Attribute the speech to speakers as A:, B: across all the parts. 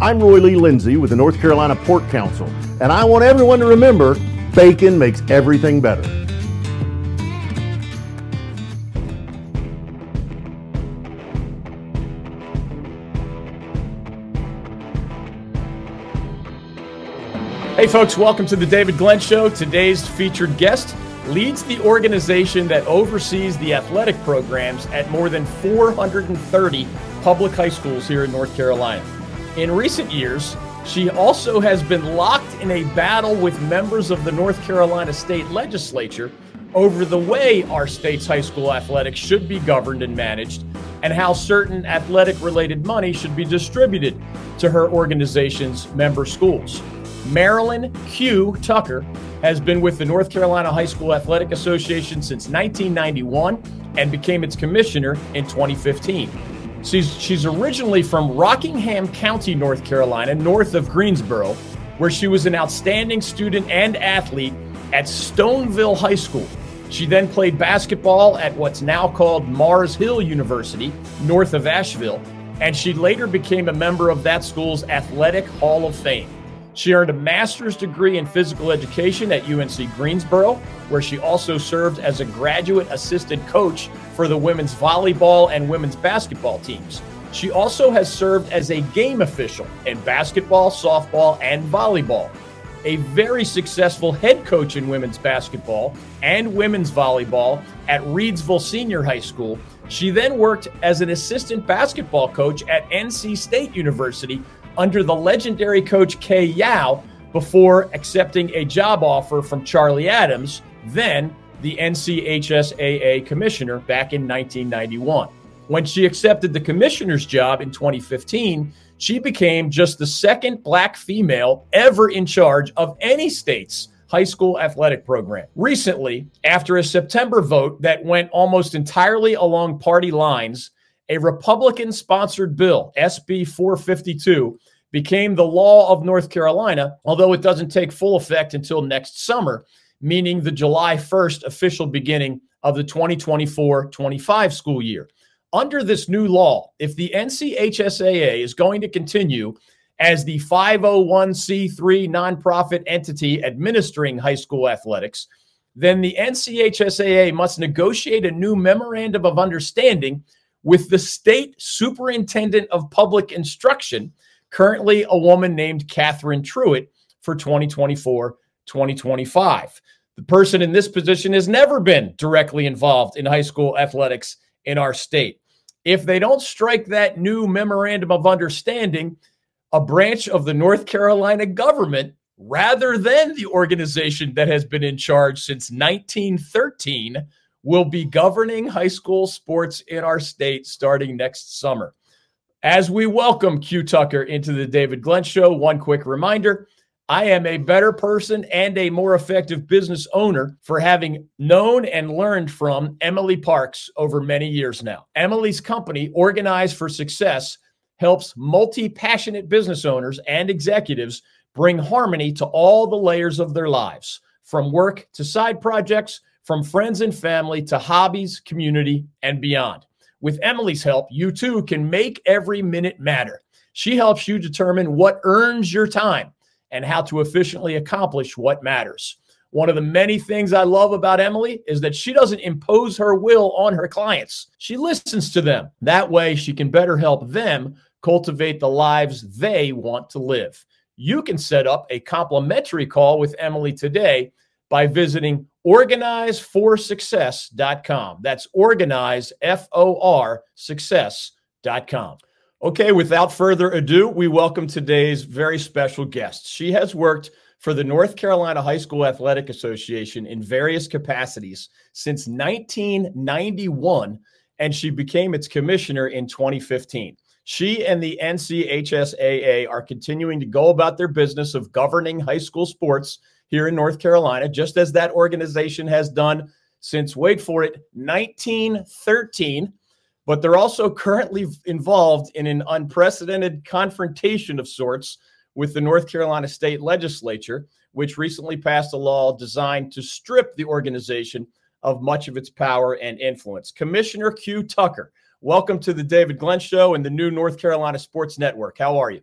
A: I'm Roy Lee Lindsay with the North Carolina Pork Council, and I want everyone to remember bacon makes everything better.
B: Hey, folks, welcome to the David Glenn Show. Today's featured guest leads the organization that oversees the athletic programs at more than 430 public high schools here in North Carolina. In recent years, she also has been locked in a battle with members of the North Carolina state legislature over the way our state's high school athletics should be governed and managed and how certain athletic related money should be distributed to her organization's member schools. Marilyn Que. Tucker has been with the North Carolina High School Athletic Association since 1991 and became its commissioner in 2015. She's, she's originally from Rockingham County, North Carolina, north of Greensboro, where she was an outstanding student and athlete at Stoneville High School. She then played basketball at what's now called Mars Hill University, north of Asheville, and she later became a member of that school's Athletic Hall of Fame. She earned a master's degree in physical education at UNC Greensboro, where she also served as a graduate assistant coach for the women's volleyball and women's basketball teams. She also has served as a game official in basketball, softball, and volleyball. A very successful head coach in women's basketball and women's volleyball at Reidsville Senior High School. She then worked as an assistant basketball coach at NC State University under the legendary coach Kay Yow before accepting a job offer from Charlie Adams, then the NCHSAA commissioner back in 1991. When she accepted the commissioner's job in 2015, she became just the second black female ever in charge of any state's high school athletic program. Recently, after a September vote that went almost entirely along party lines, a Republican sponsored bill, SB 452, became the law of North Carolina, although it doesn't take full effect until next summer, meaning the July 1st official beginning of the 2024 25 school year. Under this new law, if the NCHSAA is going to continue as the 501c3 nonprofit entity administering high school athletics, then the NCHSAA must negotiate a new memorandum of understanding with the state superintendent of public instruction currently a woman named Catherine Truitt for 2024 2025. The person in this position has never been directly involved in high school athletics in our state. If they don't strike that new memorandum of understanding, a branch of the North Carolina government, rather than the organization that has been in charge since 1913, will be governing high school sports in our state starting next summer. As we welcome Que Tucker into the David Glenn Show, one quick reminder I am a better person and a more effective business owner for having known and learned from Emily Parks over many years now. Emily's company, Organized for Success, helps multi passionate business owners and executives bring harmony to all the layers of their lives, from work to side projects, from friends and family to hobbies, community, and beyond. With Emily's help, you too can make every minute matter. She helps you determine what earns your time and how to efficiently accomplish what matters. One of the many things I love about Emily is that she doesn't impose her will on her clients. She listens to them. That way, she can better help them cultivate the lives they want to live. You can set up a complimentary call with Emily today by visiting organizeforsuccess.com. That's organize, F O R, success.com. Okay, without further ado, we welcome today's very special guest. She has worked for the North Carolina High School Athletic Association in various capacities since 1991, and she became its commissioner in 2015. She and the NCHSAA are continuing to go about their business of governing high school sports here in North Carolina, just as that organization has done since, wait for it, 1913. But they're also currently involved in an unprecedented confrontation of sorts with the North Carolina state legislature, which recently passed a law designed to strip the organization of much of its power and influence. Commissioner Que. Tucker, welcome to the David Glenn Show and the new North Carolina Sports Network. How are you?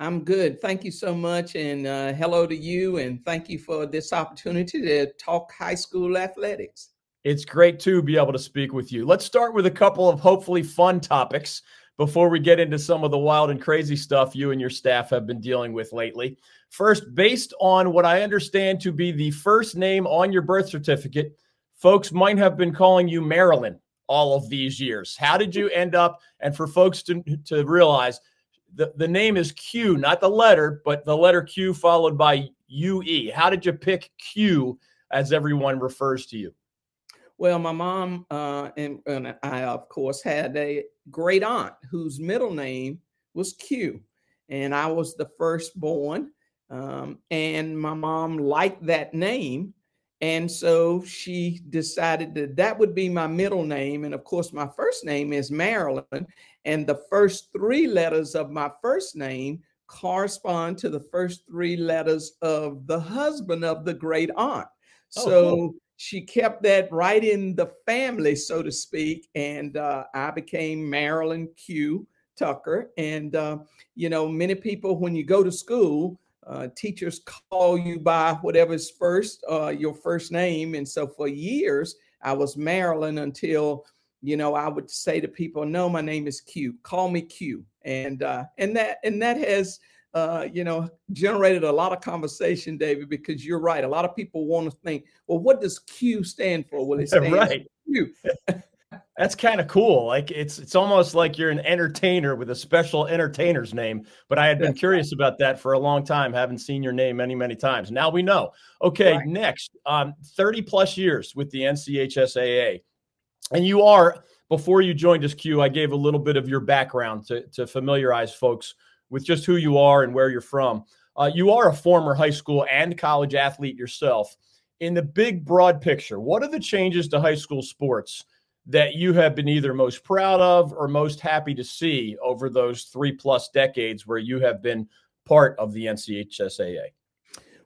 C: I'm good. Thank you so much. And uh, hello to you. And thank you for this opportunity to talk high school athletics.
B: It's great to be able to speak with you. Let's start with a couple of hopefully fun topics before we get into some of the wild and crazy stuff you and your staff have been dealing with lately. First, based on what I understand to be the first name on your birth certificate, folks might have been calling you Marilyn all of these years. How did you end up? And for folks to, to realize, the, the name is Que, not the letter, but the letter Q followed by UE. How did you pick Que as everyone refers to you?
C: Well, my mom uh, and, and I, of course, had a great aunt whose middle name was Que, and I was the firstborn. Um, and my mom liked that name, and so she decided that that would be my middle name. And of course, my first name is Marilyn, and the first three letters of my first name correspond to the first three letters of the husband of the great aunt. Oh, so cool she kept that right in the family, so to speak. And uh, I became Marilyn Que. Tucker. And, uh, you know, many people, when you go to school, uh, teachers call you by whatever's first, uh, your first name. And so for years, I was Marilyn until, you know, I would say to people, no, my name is Que. Call me Que. And uh, and that and that has uh, you know, generated a lot of conversation, David, because you're right. A lot of people want to think, well, what does Q stand for? Well, it stands right. Q.
B: That's kind of cool. Like it's it's almost like you're an entertainer with a special entertainer's name. But I had been curious about that for a long time. Haven't seen your name many many times. Now we know. Okay, right. next, um, 30 plus years with the NCHSAA, and you are before you joined us. Que, I gave a little bit of your background to to familiarize folks with just who you are and where you're from. Uh, you are a former high school and college athlete yourself. In the big, broad picture, what are the changes to high school sports that you have been either most proud of or most happy to see over those three plus decades where you have been part of the NCHSAA?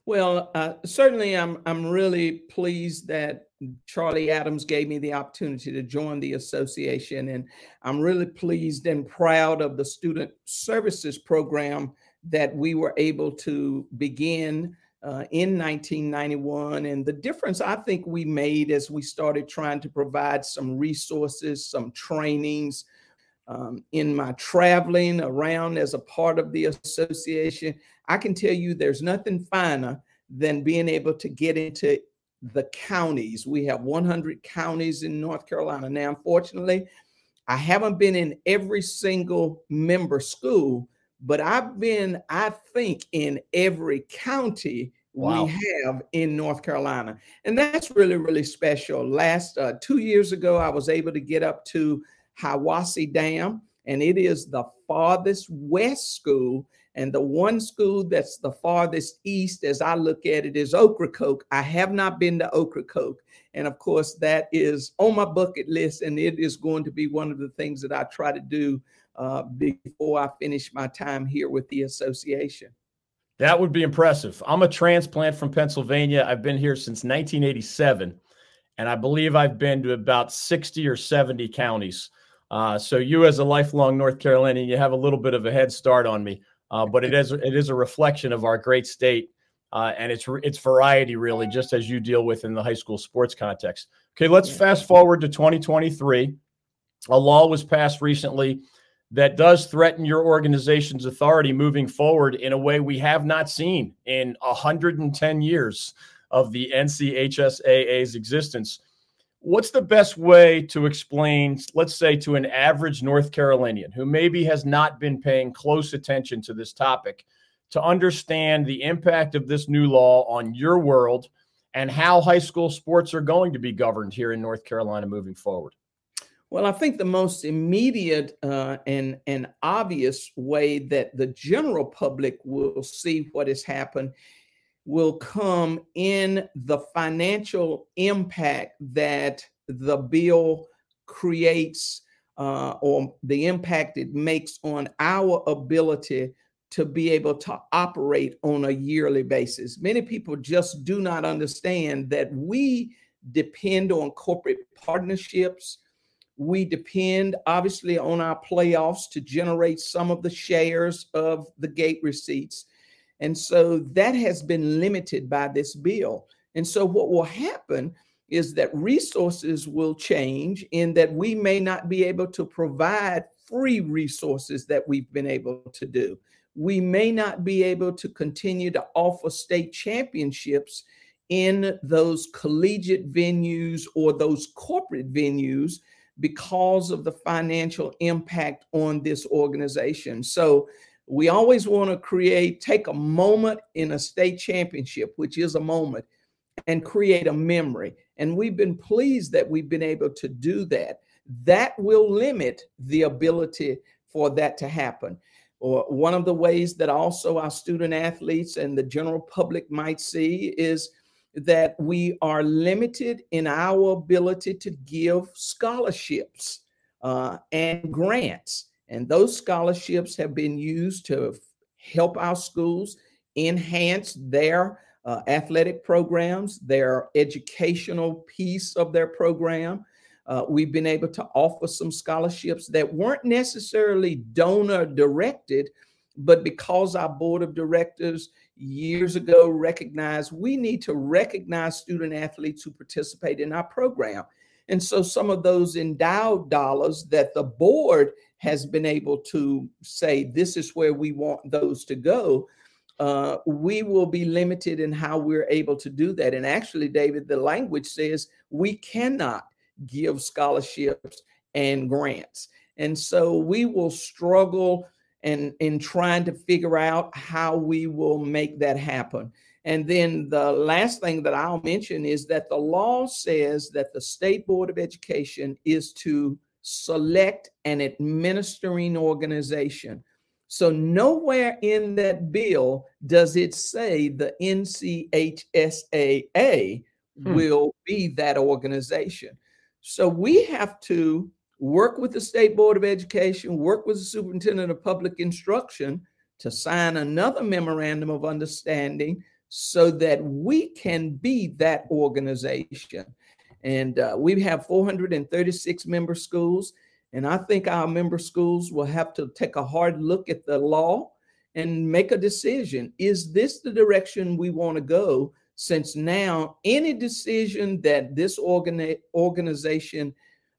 C: Well, uh, certainly, I'm I'm really pleased that Charlie Adams gave me the opportunity to join the association, and I'm really pleased and proud of the student services program that we were able to begin uh, in 1991. And the difference I think we made as we started trying to provide some resources, some trainings, um, in my traveling around as a part of the association, I can tell you there's nothing finer than being able to get into the counties. We have 100 counties in North Carolina. Now, unfortunately, I haven't been in every single member school, but I've been, I think, in every county wow. we have in North Carolina. And that's really, really special. Last uh, two years ago, I was able to get up to Hiwassee Dam, and it is the farthest west school. And the one school that's the farthest east, as I look at it, is Ocracoke. I have not been to Ocracoke. And of course, that is on my bucket list, and it is going to be one of the things that I try to do uh, before I finish my time here with the association.
B: That would be impressive. I'm a transplant from Pennsylvania. I've been here since 1987, and I believe I've been to about 60 or 70 counties. Uh, so you, as a lifelong North Carolinian, you have a little bit of a head start on me. Uh, but it is it is a reflection of our great state, uh, and it's it's variety really, just as you deal with in the high school sports context. Okay, let's fast forward to 2023. A law was passed recently that does threaten your organization's authority moving forward in a way we have not seen in 110 years of the NCHSAA's existence. What's the best way to explain, let's say, to an average North Carolinian who maybe has not been paying close attention to this topic to understand the impact of this new law on your world and how high school sports are going to be governed here in North Carolina moving forward?
C: Well, I think the most immediate uh, and, and obvious way that the general public will see what has happened will come in the financial impact that the bill creates uh, or the impact it makes on our ability to be able to operate on a yearly basis. Many people just do not understand that we depend on corporate partnerships. We depend obviously on our playoffs to generate some of the shares of the gate receipts. And so that has been limited by this bill. And so what will happen is that resources will change in that we may not be able to provide free resources that we've been able to do. We may not be able to continue to offer state championships in those collegiate venues or those corporate venues because of the financial impact on this organization. So we always want to create, take a moment in a state championship, which is a moment, and create a memory. And we've been pleased that we've been able to do that. That will limit the ability for that to happen. Or one of the ways that also our student athletes and the general public might see is that we are limited in our ability to give scholarships uh, and grants. And those scholarships have been used to help our schools enhance their uh, athletic programs, their educational piece of their program. Uh, we've been able to offer some scholarships that weren't necessarily donor directed, but because our board of directors years ago recognized we need to recognize student athletes who participate in our program. And so some of those endowed dollars that the board has been able to say, this is where we want those to go, uh, we will be limited in how we're able to do that. And actually, David, the language says we cannot give scholarships and grants. And so we will struggle and in trying to figure out how we will make that happen. And then the last thing that I'll mention is that the law says that the State Board of Education is to select an administering organization. So nowhere in that bill does it say the NCHSAA hmm. will be that organization. So we have to work with the State Board of Education, work with the Superintendent of Public Instruction to sign another memorandum of understanding so that we can be that organization. And uh, we have 436 member schools. And I think our member schools will have to take a hard look at the law and make a decision. Is this the direction we want to go? Since now, any decision that this organi- organization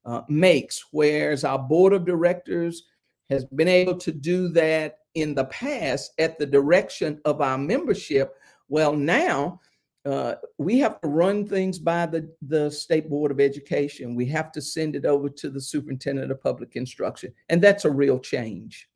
C: uh, makes, whereas our board of directors has been able to do that in the past at the direction of our membership. Well, now uh, we have to run things by the, the State Board of Education. We have to send it over to the Superintendent of Public Instruction. And that's a real change.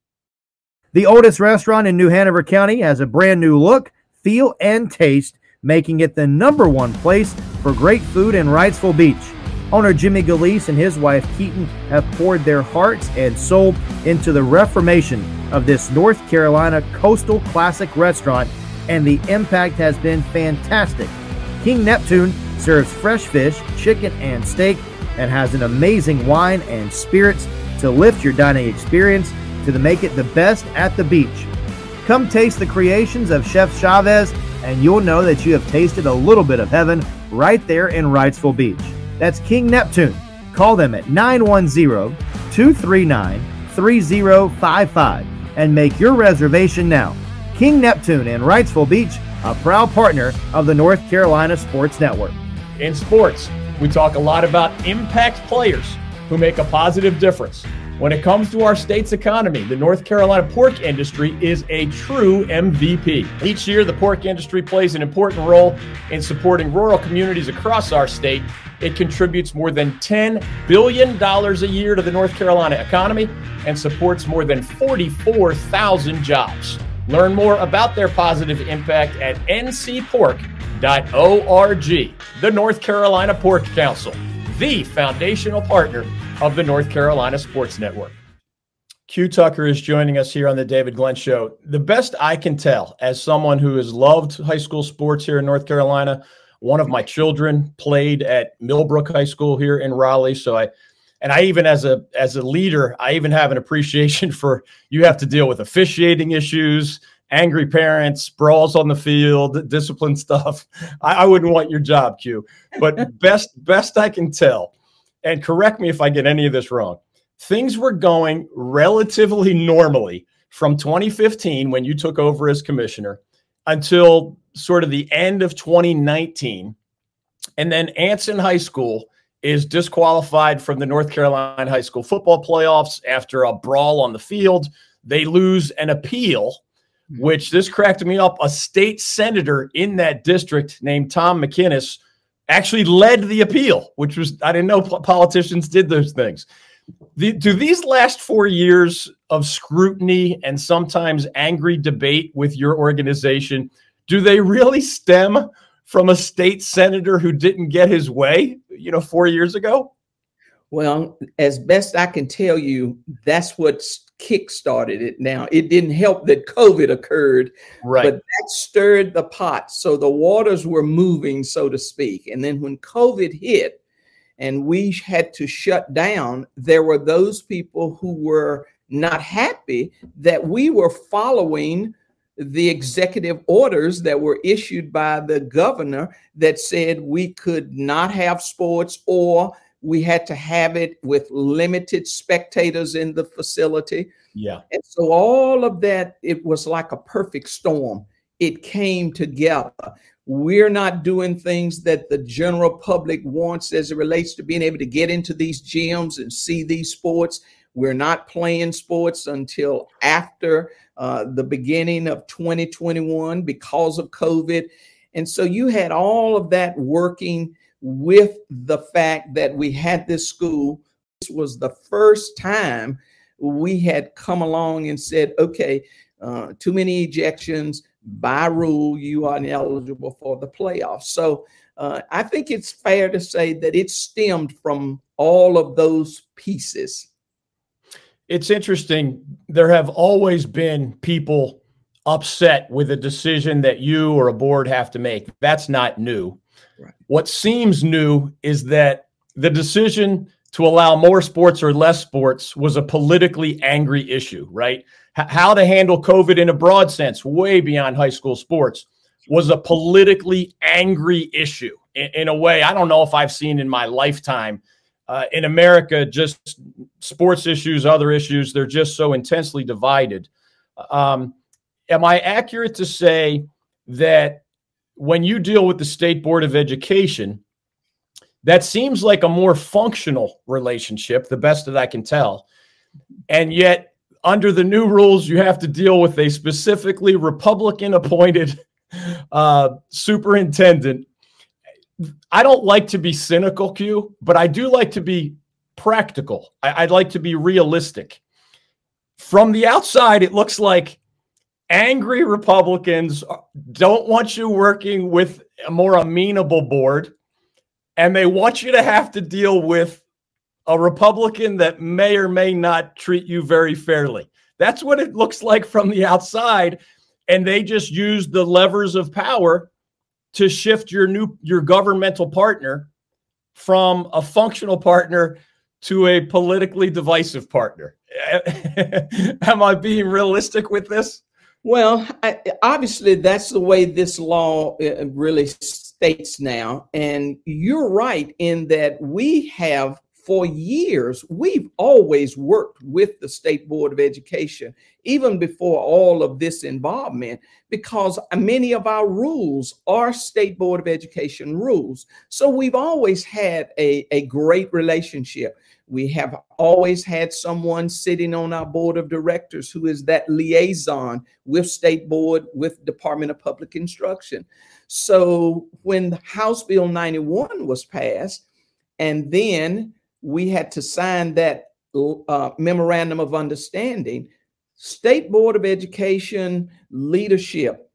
D: The oldest restaurant in New Hanover County has a brand new look, feel, and taste, making it the number one place for great food in Wrightsville Beach. Owner Jimmy Galise and his wife Keaton have poured their hearts and soul into the reformation of this North Carolina coastal classic restaurant and the impact has been fantastic. King Neptune serves fresh fish, chicken, and steak, and has an amazing wine and spirits to lift your dining experience to make it the best at the beach. Come taste the creations of Chef Chavez, and you'll know that you have tasted a little bit of heaven right there in Wrightsville Beach. That's King Neptune. Call them at 910 239 3055 and make your reservation now. King Neptune in Wrightsville Beach, a proud partner of the North Carolina Sports Network.
B: In sports, we talk a lot about impact players who make a positive difference. When it comes to our state's economy, the North Carolina pork industry is a true MVP. Each year, the pork industry plays an important role in supporting rural communities across our state. It contributes more than $10 billion a year to the North Carolina economy and supports more than 44,000 jobs. Learn more about their positive impact at ncpork.org. The North Carolina Pork Council, the foundational partner of the North Carolina Sports Network. Que Tucker is joining us here on the David Glenn Show. The best I can tell, as someone who has loved high school sports here in North Carolina, one of my children played at Millbrook High School here in Raleigh, so I and I even as a as a leader, I even have an appreciation for you have to deal with officiating issues, angry parents, brawls on the field, discipline stuff. I, I wouldn't want your job, Que. But best best I can tell, and correct me if I get any of this wrong, things were going relatively normally from 2015 when you took over as commissioner until sort of the end of 2019. And then Anson High School is disqualified from the North Carolina high school football playoffs after a brawl on the field. They lose an appeal, hmm. which this cracked me up. A state senator in that district named Tom McInnis actually led the appeal, which was, I didn't know politicians did those things. The, do these last four years of scrutiny and sometimes angry debate with your organization, do they really stem from a state senator who didn't get his way, you know, four years ago?
C: Well, as best I can tell you, that's what kick-started it. Now, it didn't help that COVID occurred,
B: right.
C: but that stirred the pot. So the waters were moving, so to speak. And then when COVID hit and we had to shut down, there were those people who were not happy that we were following the executive orders that were issued by the governor that said we could not have sports or we had to have it with limited spectators in the facility.
B: Yeah.
C: And so all of that, it was like a perfect storm. It came together. We're not doing things that the general public wants as it relates to being able to get into these gyms and see these sports. We're not playing sports until after uh, the beginning of 2021 because of COVID. And so you had all of that working with the fact that we had this school. This was the first time we had come along and said, okay, uh, too many ejections. By rule, you are ineligible for the playoffs. So uh, I think it's fair to say that it stemmed from all of those pieces
B: it's interesting. There have always been people upset with a decision that you or a board have to make. That's not new. Right. What seems new is that the decision to allow more sports or less sports was a politically angry issue, right? H- how to handle COVID in a broad sense, way beyond high school sports, was a politically angry issue in, in a way I don't know if I've seen in my lifetime uh, in America, just sports issues, other issues, they're just so intensely divided. Um, am I accurate to say that when you deal with the State Board of Education, that seems like a more functional relationship, the best that I can tell. And yet, under the new rules, you have to deal with a specifically Republican appointed uh, superintendent I don't like to be cynical, Que, but I do like to be practical. I, would like to be realistic. From the outside, it looks like angry Republicans don't want you working with a more amenable board, and they want you to have to deal with a Republican that may or may not treat you very fairly. That's what it looks like from the outside. And they just use the levers of power to shift your new your governmental partner from a functional partner to a politically divisive partner. Am I being realistic with this?
C: Well, I, obviously, that's the way this law uh, really states now. And you're right in that we have for years, we've always worked with the State Board of Education, even before all of this involvement, because many of our rules are State Board of Education rules. So we've always had a, a great relationship. We have always had someone sitting on our board of directors who is that liaison with State Board, with Department of Public Instruction. So when House Bill 91 was passed, and then we had to sign that uh, memorandum of understanding. State Board of Education leadership,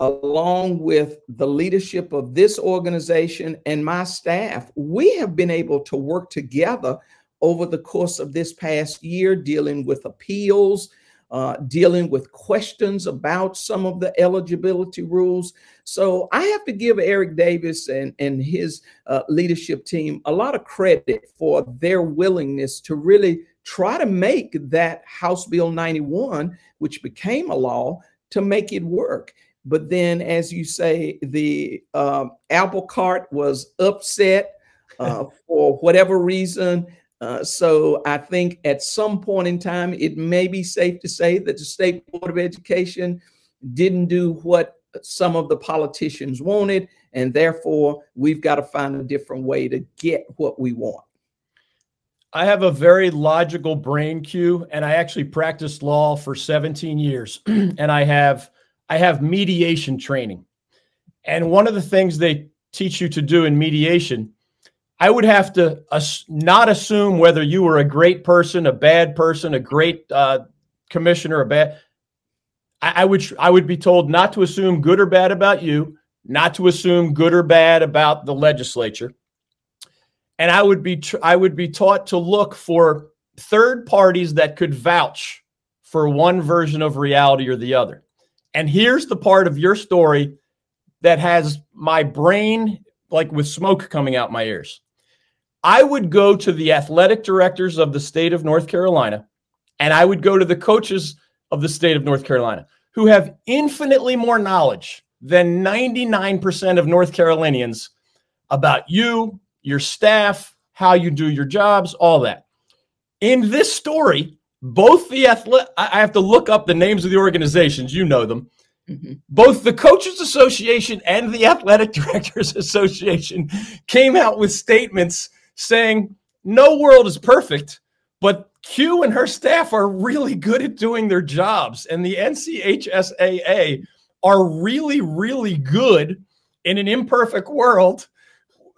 C: along with the leadership of this organization and my staff, we have been able to work together over the course of this past year, dealing with appeals, uh, dealing with questions about some of the eligibility rules. So I have to give Eric Davis and, and his uh, leadership team a lot of credit for their willingness to really try to make that House Bill 91, which became a law, to make it work. But then, as you say, the uh, apple cart was upset uh, for whatever reason. Uh, so I think at some point in time, it may be safe to say that the State Board of Education didn't do what some of the politicians wanted, and therefore we've got to find a different way to get what we want.
B: I have a very logical brain Que, and I actually practiced law for 17 years, and I have I have mediation training. And one of the things they teach you to do in mediation, I would have to not assume whether you were a great person, a bad person, a great uh, commissioner, a bad. I, would I would be told not to assume good or bad about you, not to assume good or bad about the legislature and I would be I would be taught to look for third parties that could vouch for one version of reality or the other. And here's the part of your story that has my brain like with smoke coming out my ears. I would go to the athletic directors of the state of North Carolina and I would go to the coaches of the state of North Carolina who have infinitely more knowledge than 99% of North Carolinians about you, your staff, how you do your jobs, all that. In this story, both the athlete, I have to look up the names of the organizations, you know them. Mm-hmm. Both the Coaches Association and the Athletic Directors Association came out with statements saying, No world is perfect, but Que and her staff are really good at doing their jobs. And the NCHSAA are really, really good in an imperfect world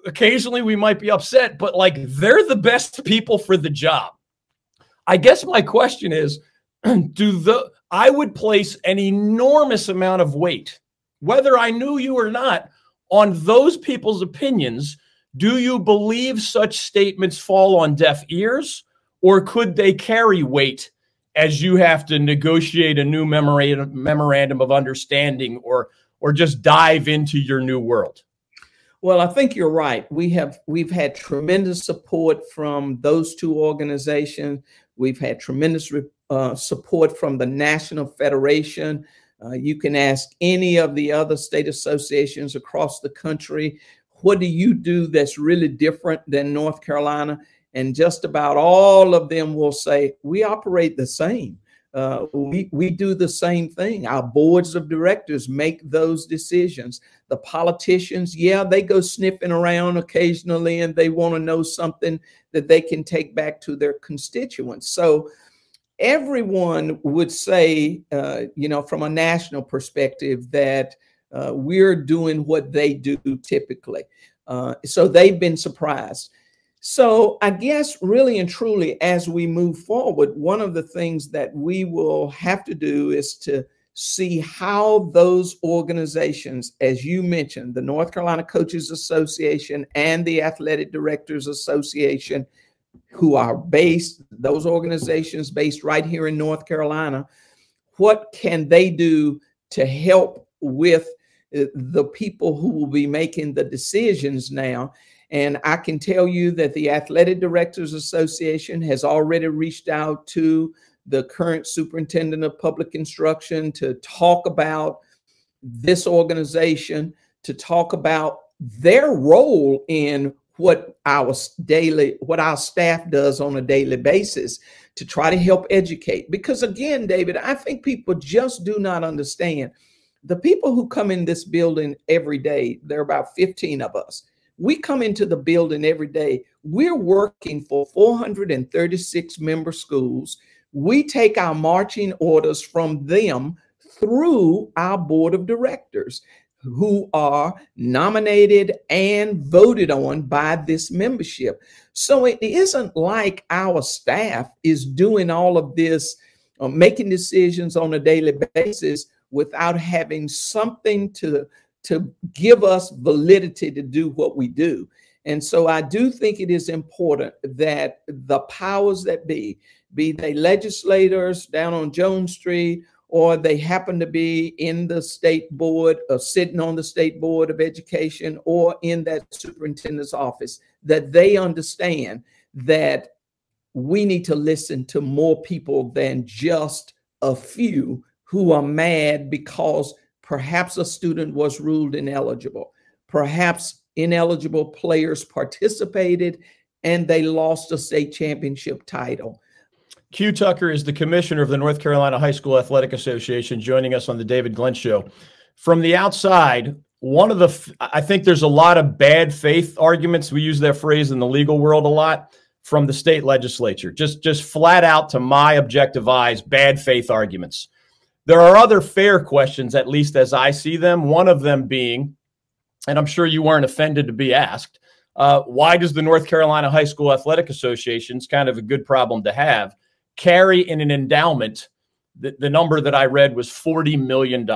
B: occasionally we might be upset, but like they're the best people for the job. I guess my question is do the I would place an enormous amount of weight, whether I knew you or not, on those people's opinions. Do you believe such statements fall on deaf ears, or could they carry weight as you have to negotiate a new memorandum, memorandum of understanding or or just dive into your new world?
C: Well, I think you're right. We have we've had tremendous support from those two organizations. We've had tremendous uh, support from the National Federation. Uh, you can ask any of the other state associations across the country, what do you do that's really different than North Carolina? And just about all of them will say, we operate the same. Uh, we, we do the same thing. Our boards of directors make those decisions. The politicians, yeah, they go sniffing around occasionally and they want to know something that they can take back to their constituents. So everyone would say, uh, you know, from a national perspective, that uh, we're doing what they do typically. Uh, so they've been surprised. So, I guess really and truly, as we move forward, one of the things that we will have to do is to see how those organizations, as you mentioned, the North Carolina Coaches Association and the Athletic Directors Association, who are based, those organizations based right here in North Carolina, what can they do to help with Uh, the people who will be making the decisions now? And I can tell you that the Athletic Directors Association has already reached out to the current superintendent of public instruction to talk about this organization, to talk about their role in what our daily what our staff does on a daily basis to try to help educate because again david i think people just do not understand the people who come in this building every day there are about 15 of us we come into the building every day. We're working for 436 member schools. We take our marching orders from them through our board of directors who are nominated and voted on by this membership. So it isn't like our staff is doing all of this, uh, making decisions on a daily basis without having something to to give us validity to do what we do. And so I do think it is important that the powers that be, be they legislators down on Jones Street, or they happen to be in the state board or sitting on the state board of education or in that superintendent's office, that they understand that we need to listen to more people than just a few who are mad because Perhaps a student was ruled ineligible. Perhaps ineligible players participated and they lost a state championship title.
B: Que Tucker is the commissioner of the North Carolina High School Athletic Association, joining us on the David Glenn Show. From the outside, one of the, I think there's a lot of bad faith arguments. We use that phrase in the legal world a lot from the state legislature. Just, just flat out, to my objective eyes, bad faith arguments. There are other fair questions, at least as I see them. One of them being, and I'm sure you weren't offended to be asked, uh, why does the North Carolina High School Athletic Association, it's kind of a good problem to have, carry in an endowment? The, the number that I read was $40 million.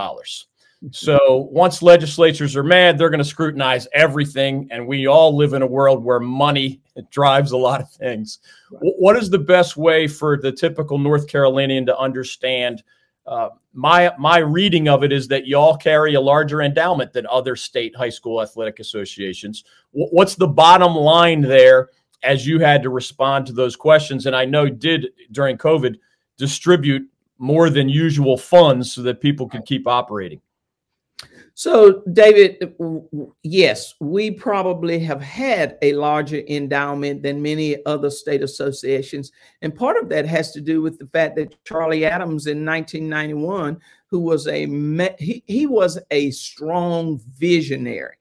B: So once legislatures are mad, they're going to scrutinize everything. And we all live in a world where money drives a lot of things. What is the best way for the typical North Carolinian to understand uh, my my reading of it is that y'all carry a larger endowment than other state high school athletic associations. W- what's the bottom line there as you had to respond to those questions? And I know did during COVID distribute more than usual funds so that people could keep operating.
C: So, David, yes, we probably have had a larger endowment than many other state associations. And part of that has to do with the fact that Charlie Adams in 1991, who was a he, he was a strong visionary.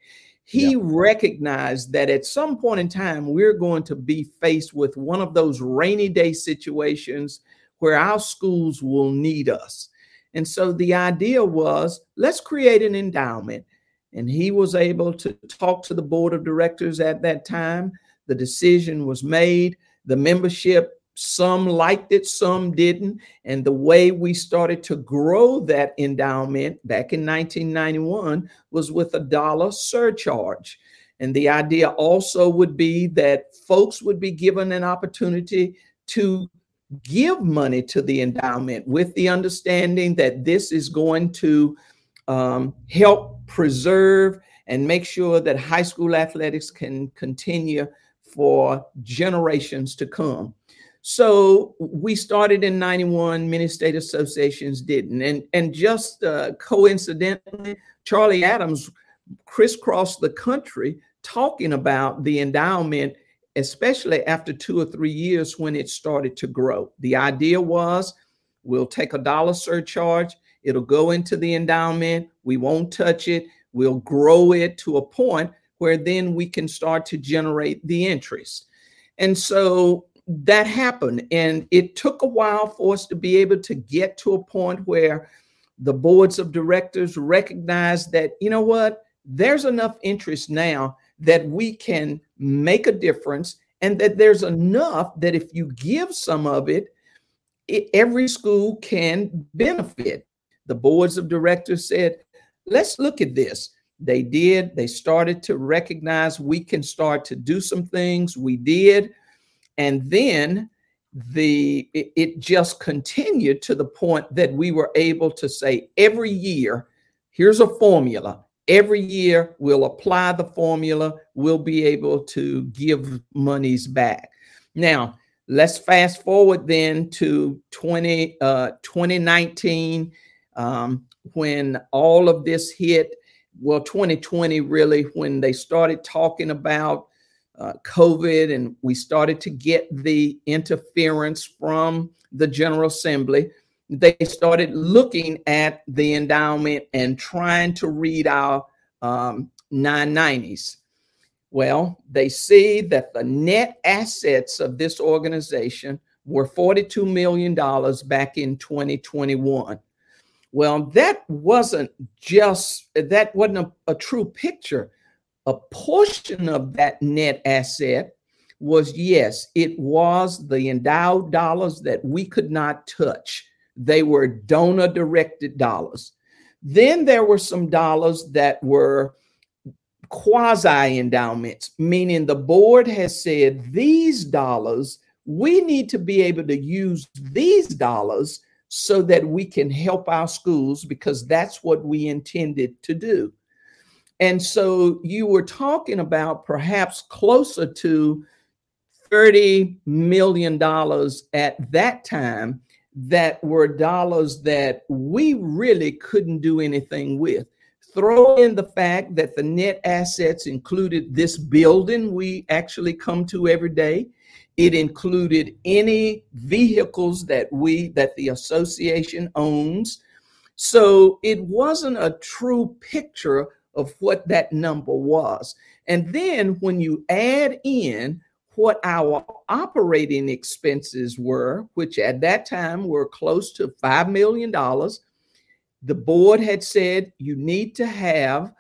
C: He yeah. recognized that at some point in time, we're going to be faced with one of those rainy day situations where our schools will need us. And so the idea was let's create an endowment. And he was able to talk to the board of directors at that time. The decision was made. The membership, some liked it, some didn't. And the way we started to grow that endowment back in 1991 was with a dollar surcharge. And the idea also would be that folks would be given an opportunity to give money to the endowment with the understanding that this is going to um, help preserve and make sure that high school athletics can continue for generations to come. So we started in 91, many state associations didn't. And, and just uh, coincidentally, Charlie Adams crisscrossed the country talking about the endowment especially after two or three years when it started to grow. The idea was we'll take a dollar surcharge, it'll go into the endowment, we won't touch it, we'll grow it to a point where then we can start to generate the interest. And so that happened. And it took a while for us to be able to get to a point where the boards of directors recognized that, you know what, there's enough interest now that we can make a difference and that there's enough that if you give some of it, it every school can benefit. The boards of directors said, let's look at this. They did. They started to recognize we can start to do some things. We did. And then the it, it just continued to the point that we were able to say every year, here's a formula every year we'll apply the formula. We'll be able to give monies back. Now let's fast forward then to 20 uh, 2019 um, when all of this hit. Well 2020 really when they started talking about uh, covid and we started to get the interference from the general assembly they started looking at the endowment and trying to read our um, 990s. Well, they see that the net assets of this organization were $42 million back in 2021. Well, that wasn't just, that wasn't a, a true picture. A portion of that net asset was yes, it was the endowed dollars that we could not touch they were donor directed dollars. Then there were some dollars that were quasi endowments, meaning the board has said these dollars, we need to be able to use these dollars so that we can help our schools because that's what we intended to do. And so you were talking about perhaps closer to $30 million at that time that were dollars that we really couldn't do anything with. throw in the fact that the net assets included this building we actually come to every day. It included any vehicles that we that the association owns. So it wasn't a true picture of what that number was. And then when you add in what our operating expenses were, which at that time were close to $5 million, the board had said you need to have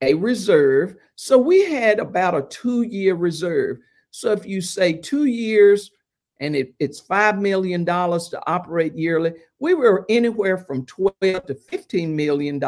C: a reserve. So we had about a two year reserve. So if you say two years and it, it's $5 million to operate yearly, we were anywhere from 12 to $15 million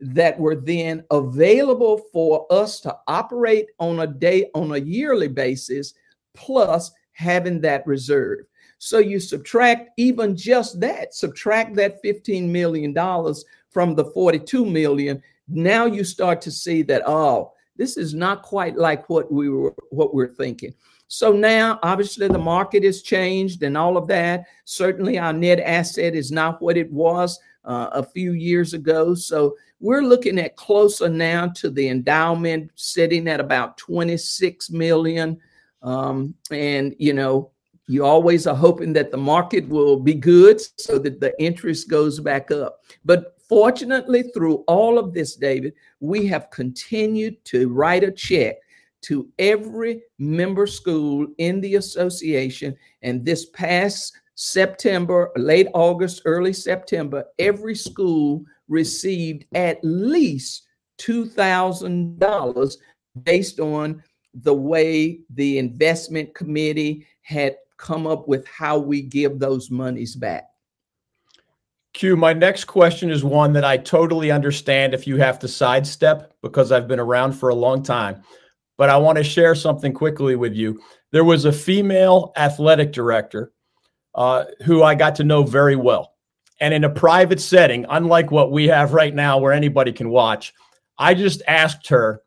C: that were then available for us to operate on a day on a yearly basis plus having that reserve. So you subtract even just that subtract that 15 million dollars from the 42 million now you start to see that oh this is not quite like what we were what we're thinking. So now obviously the market has changed and all of that. Certainly our net asset is not what it was uh, a few years ago. So we're looking at closer now to the endowment sitting at about 26 million. Um, and, you know, you always are hoping that the market will be good so that the interest goes back up. But fortunately, through all of this, David, we have continued to write a check to every member school in the association. And this past September, late August, early September, every school received at least $2,000 based on the way the investment committee had come up with how we give those monies back.
B: Que, my next question is one that I totally understand if you have to sidestep because I've been around for a long time. But I want to share something quickly with you. There was a female athletic director uh, who I got to know very well and in a private setting, unlike what we have right now where anybody can watch, I just asked her.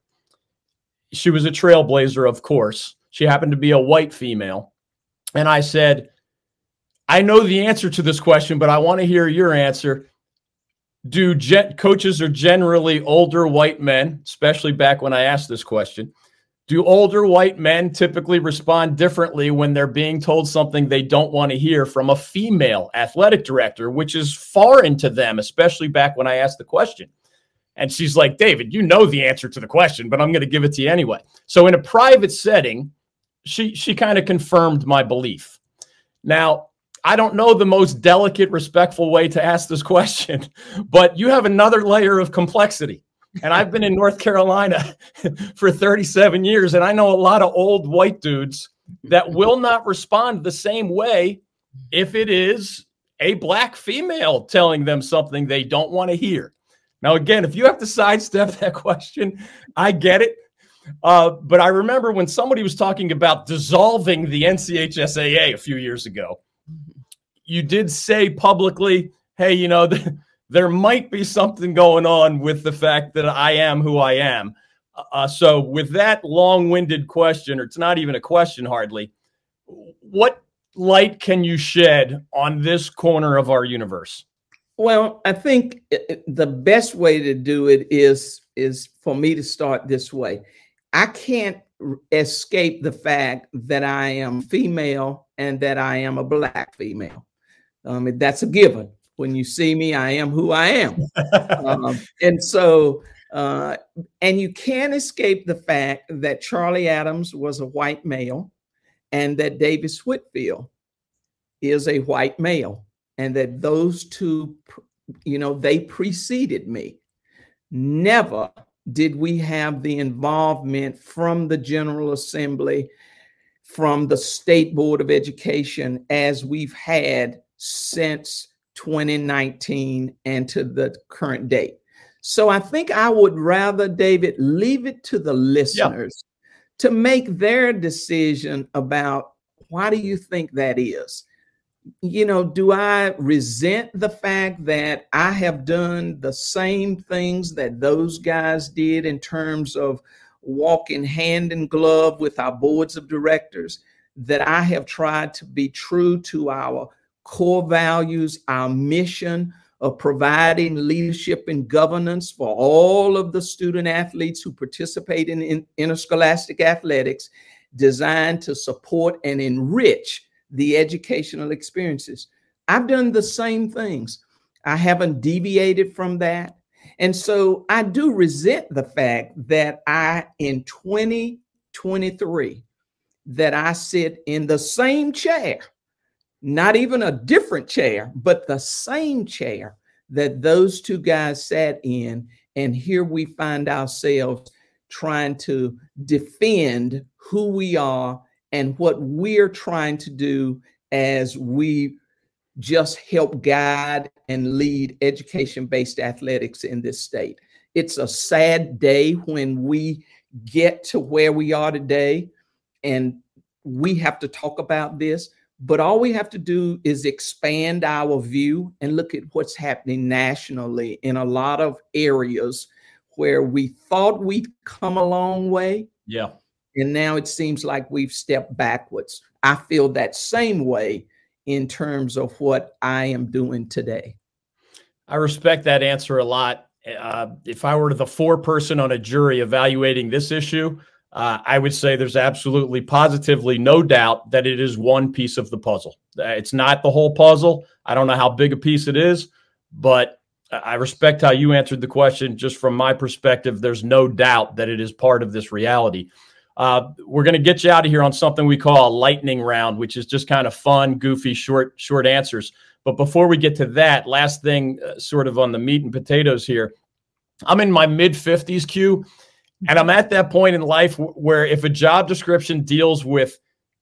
B: She was a trailblazer, of course. She happened to be a white female. And I said, I know the answer to this question, but I want to hear your answer. Do coaches are generally older white men, especially back when I asked this question? Do older white men typically respond differently when they're being told something they don't want to hear from a female athletic director, which is foreign to them, especially back when I asked the question? And she's like, David, you know the answer to the question, but I'm going to give it to you anyway. So in a private setting, she she kind of confirmed my belief. Now, I don't know the most delicate, respectful way to ask this question, but you have another layer of complexity and I've been in North Carolina for 37 years, and I know a lot of old white dudes that will not respond the same way if it is a black female telling them something they don't want to hear. Now, again, if you have to sidestep that question, I get it. Uh, but I remember when somebody was talking about dissolving the NCHSAA a few years ago, you did say publicly, hey, you know, the, there might be something going on with the fact that I am who I am. Uh, so, with that long winded question, or it's not even a question hardly, what light can you shed on this corner of our universe?
C: Well, I think the best way to do it is is for me to start this way. I can't escape the fact that I am female and that I am a black female. Um, that's a given when you see me, I am who I am. um, and so, uh, and you can't escape the fact that Charlie Adams was a white male and that Davin Whitfield is a white male, and that those two, you know, they preceded me. Never did we have the involvement from the General Assembly, from the State Board of Education, as we've had since 2019 and to the current date. So I think I would rather, David, leave it to the listeners to make their decision about why do you think that is? You know, do I resent the fact that I have done the same things that those guys did in terms of walking hand in glove with our boards of directors? That I have tried to be true to our core values, our mission of providing leadership and governance for all of the student athletes who participate in, in interscholastic athletics, designed to support and enrich the educational experiences. I've done the same things. I haven't deviated from that. And so I do resent the fact that I, in 2023, that I sit in the same chair not even a different chair, but the same chair that those two guys sat in. And here we find ourselves trying to defend who we are and what we're trying to do as we just help guide and lead education based athletics in this state. It's a sad day when we get to where we are today and we have to talk about this but all we have to do is expand our view and look at what's happening nationally in a lot of areas where we thought we'd come a long way.
B: Yeah.
C: And now it seems like we've stepped backwards. I feel that same way in terms of what I am doing today.
B: I respect that answer a lot. Uh, if I were the four person on a jury evaluating this issue, uh, I would say there's absolutely, positively no doubt that it is one piece of the puzzle. Uh, it's not the whole puzzle. I don't know how big a piece it is, but I respect how you answered the question. Just from my perspective, there's no doubt that it is part of this reality. Uh, we're going to get you out of here on something we call a lightning round, which is just kind of fun, goofy, short, short answers. But before we get to that, last thing, uh, sort of on the meat and potatoes here, I'm in my mid 50s, Que and I'm at that point in life where if a job description deals with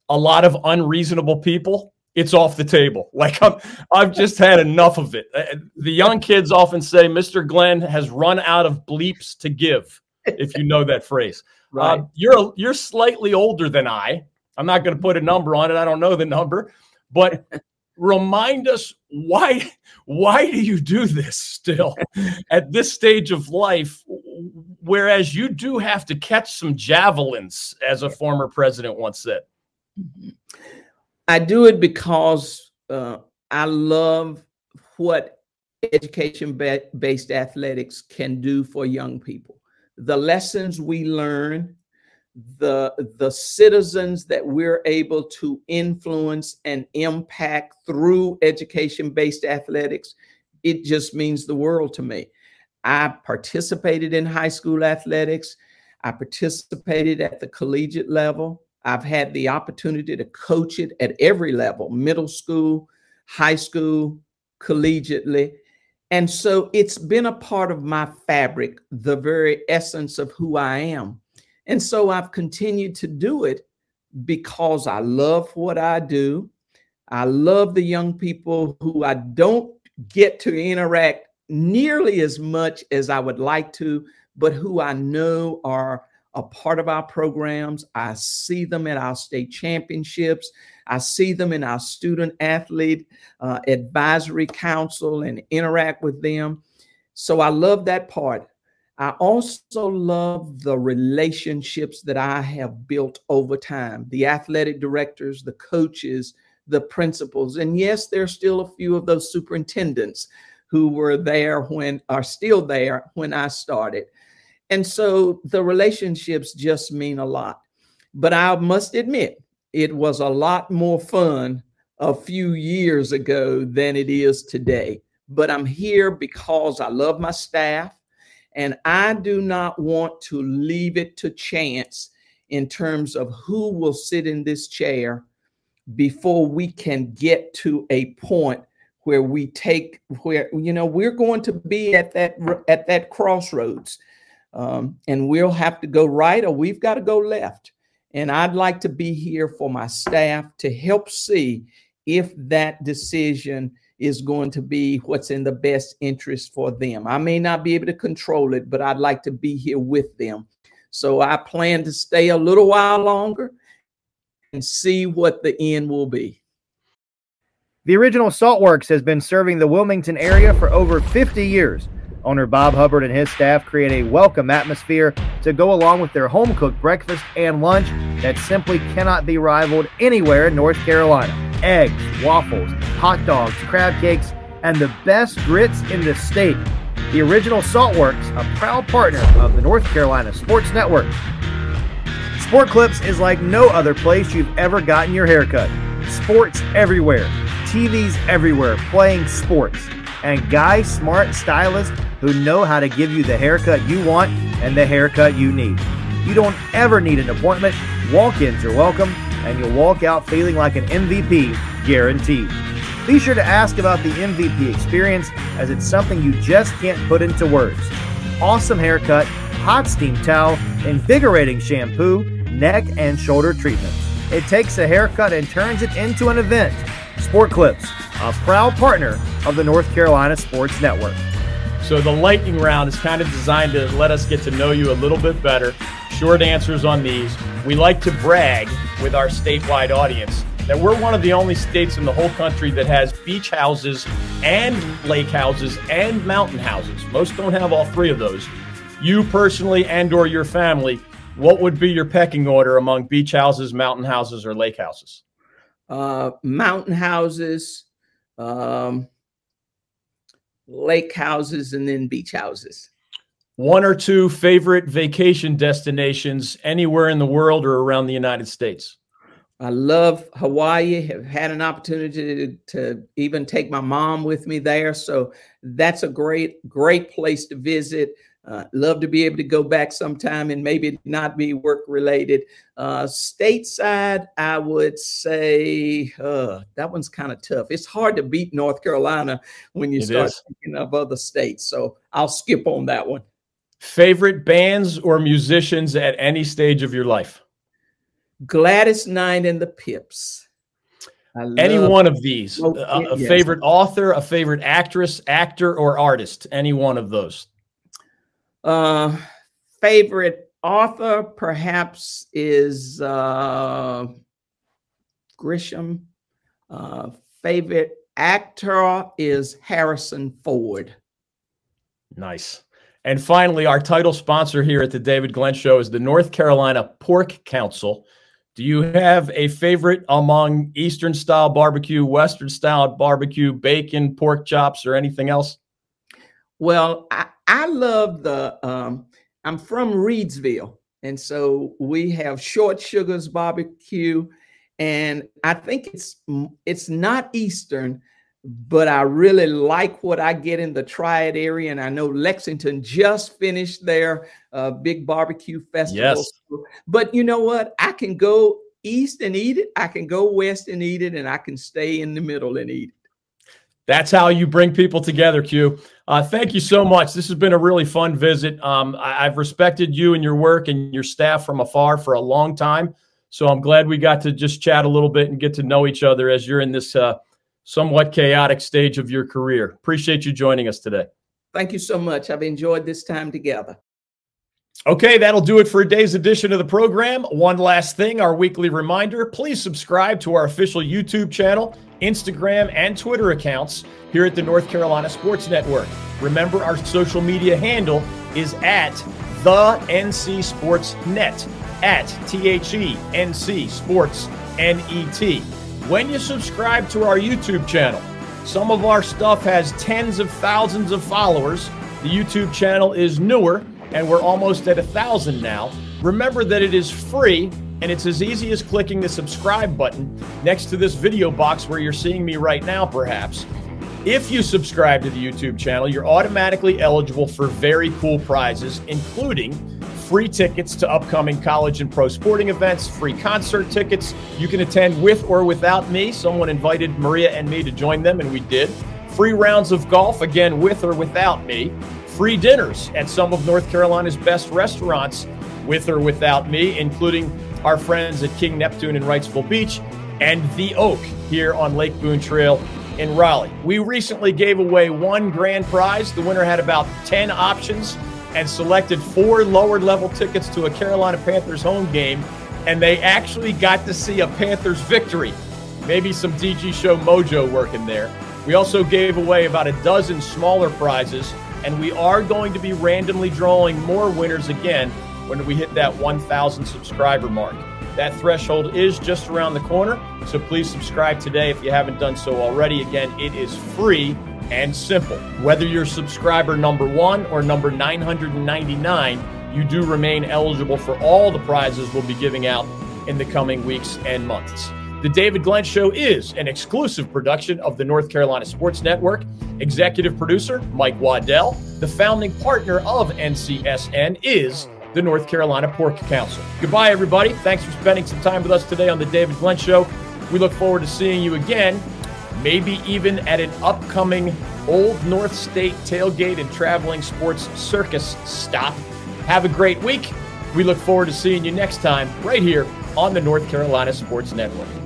B: a lot of unreasonable people, it's off the table. Like I'm, I've just had enough of it. Uh, the young kids often say, "Mr. Glenn has run out of bleeps to give." If you know that phrase, right. Uh, you're you're slightly older than I. I'm not going to put a number on it. I don't know the number, but remind us why why do you do this still at this stage of life whereas you do have to catch some javelins as a former president once said
C: mm-hmm. i do it because uh, i love what education based athletics can do for young people the lessons we learn the the citizens that we're able to influence and impact through education based athletics it just means the world to me. I participated in high school athletics. I participated at the collegiate level. I've had the opportunity to coach it at every level middle school high school collegiately and so it's been a part of my fabric the very essence of who i am and so I've continued to do it because I love what I do. I love the young people who I don't get to interact nearly as much as I would like to, but who I know are a part of our programs. I see them at our state championships. I see them in our student athlete uh, advisory council and interact with them. So I love that part. I also love the relationships that I have built over time the athletic directors, the coaches, the principals. And yes, there's still a few of those superintendents who were there when are still there when I started. And so the relationships just mean a lot. But I must admit, it was a lot more fun a few years ago than it is today. But I'm here because I love my staff. And I do not want to leave it to chance in terms of who will sit in this chair before we can get to a point where we take where you know we're going to be at that at that crossroads um, and we'll have to go right or we've got to go left and i'd like to be here for my staff to help see if that decision is going to be what's in the best interest for them. I may not be able to control it, but I'd like to be here with them. So I plan to stay a little while longer and see what the end will be.
D: The original Saltworks has been serving the Wilmington area for over 50 years. Owner Bob Hubbard and his staff create a welcome atmosphere to go along with their home cooked breakfast and lunch that simply cannot be rivaled anywhere in North Carolina. Eggs, waffles, hot dogs, crab cakes, and the best grits in the state. The original Saltworks, a proud partner of the North Carolina Sports Network. Sport Clips is like no other place you've ever gotten your haircut. Sports everywhere, TVs everywhere, playing sports, and guys, smart stylists who know how to give you the haircut you want and the haircut you need. You don't ever need an appointment. Walk ins are welcome, and you'll walk out feeling like an MVP, guaranteed. Be sure to ask about the MVP experience as it's something you just can't put into words. Awesome haircut, hot steam towel, invigorating shampoo, neck and shoulder treatment. It takes a haircut and turns it into an event. Sport Clips, a proud partner of the North Carolina Sports Network.
B: So the lightning round is kind of designed to let us get to know you a little bit better. Short answers on these. We like to brag with our statewide audience that we're one of the only states in the whole country that has beach houses and lake houses and mountain houses. Most don't have all three of those. You personally and or your family, what would be your pecking order among beach houses, mountain houses, or lake houses?
C: Uh, mountain houses, um, lake houses, and then beach houses.
B: One or two favorite vacation destinations anywhere in the world or around the United States?
C: I love Hawaii. Have had an opportunity to, to, even take my mom with me there, so that's a great, great place to visit. Uh, love to be able to go back sometime and maybe not be work related. Uh, stateside, I would say uh, that one's kind of tough. It's hard to beat North Carolina when you it start is. thinking of other states. So I'll skip on that one.
B: Favorite bands or musicians at any stage of your life?
C: Gladys Knight and the Pips.
B: Any one of these, oh, a, a yes. favorite author, a favorite actress, actor, or artist, any one of those.
C: Uh, favorite author perhaps is uh, Grisham. Uh, favorite actor is Harrison Ford.
B: Nice. And finally, our title sponsor here at the David Glenn Show is the North Carolina Pork Council. Do you have a favorite among Eastern style barbecue, Western style barbecue, bacon, pork chops, or anything else?
C: Well, I, I love the, um, I'm from Reidsville. And so we have Short Sugars barbecue. And I think it's it's not Eastern, but I really like what I get in the Triad area. And I know Lexington just finished their uh, big barbecue festival.
B: Yes.
C: But you know what? I can go east and eat it. I can go west and eat it, and I can stay in the middle and eat it.
B: That's how you bring people together, Que. Uh, thank you so much. This has been a really fun visit. Um, I, have respected you and your work and your staff from afar for a long time. So I'm glad we got to just chat a little bit and get to know each other as you're in this uh, somewhat chaotic stage of your career. Appreciate you joining us today.
C: Thank you so much. I've enjoyed this time together.
B: Okay, that'll do it for today's edition of the program. One last thing our weekly reminder please subscribe to our official YouTube channel, Instagram, and Twitter accounts here at the North Carolina Sports Network. Remember, our social media handle is at the NC Sports Net, at T H E N C Sports N E T when you subscribe to our YouTube channel. Some of our stuff has tens of thousands of followers. The YouTube channel is newer, and we're almost at a thousand now. Remember that it is free, and it's as easy as clicking the subscribe button next to this video box where you're seeing me right now, perhaps. If you subscribe to the YouTube channel, you're automatically eligible for very cool prizes, including free tickets to upcoming college and pro sporting events, free concert tickets. You can attend with or without me. Someone invited Maria and me to join them, and we did. Free rounds of golf, again, with or without me. Free dinners at some of North Carolina's best restaurants, with or without me, including our friends at King Neptune in Wrightsville Beach and The Oak here on Lake Boone Trail in Raleigh. We recently gave away one grand prize. The winner had about 10 options and selected four lower level tickets to a Carolina Panthers home game, and they actually got to see a Panthers victory. Maybe some DG Show mojo working there. We also gave away about a dozen smaller prizes, and we are going to be randomly drawing more winners again when we hit that 1,000 subscriber mark. That threshold is just around the corner, so please subscribe today if you haven't done so already. Again, it is free and simple. Whether you're subscriber number one or number 999, you do remain eligible for all the prizes we'll be giving out in the coming weeks and months. The David Glenn Show is an exclusive production of the North Carolina Sports Network. Executive producer Mike Waddell. The founding partner of NCSN is the North Carolina Pork Council. Goodbye, everybody. Thanks for spending some time with us today on the David Glenn Show. We look forward to seeing you again, maybe even at an upcoming Old North State tailgate and traveling sports circus stop. Have a great week. We look forward to seeing you next time right here on the North Carolina Sports Network.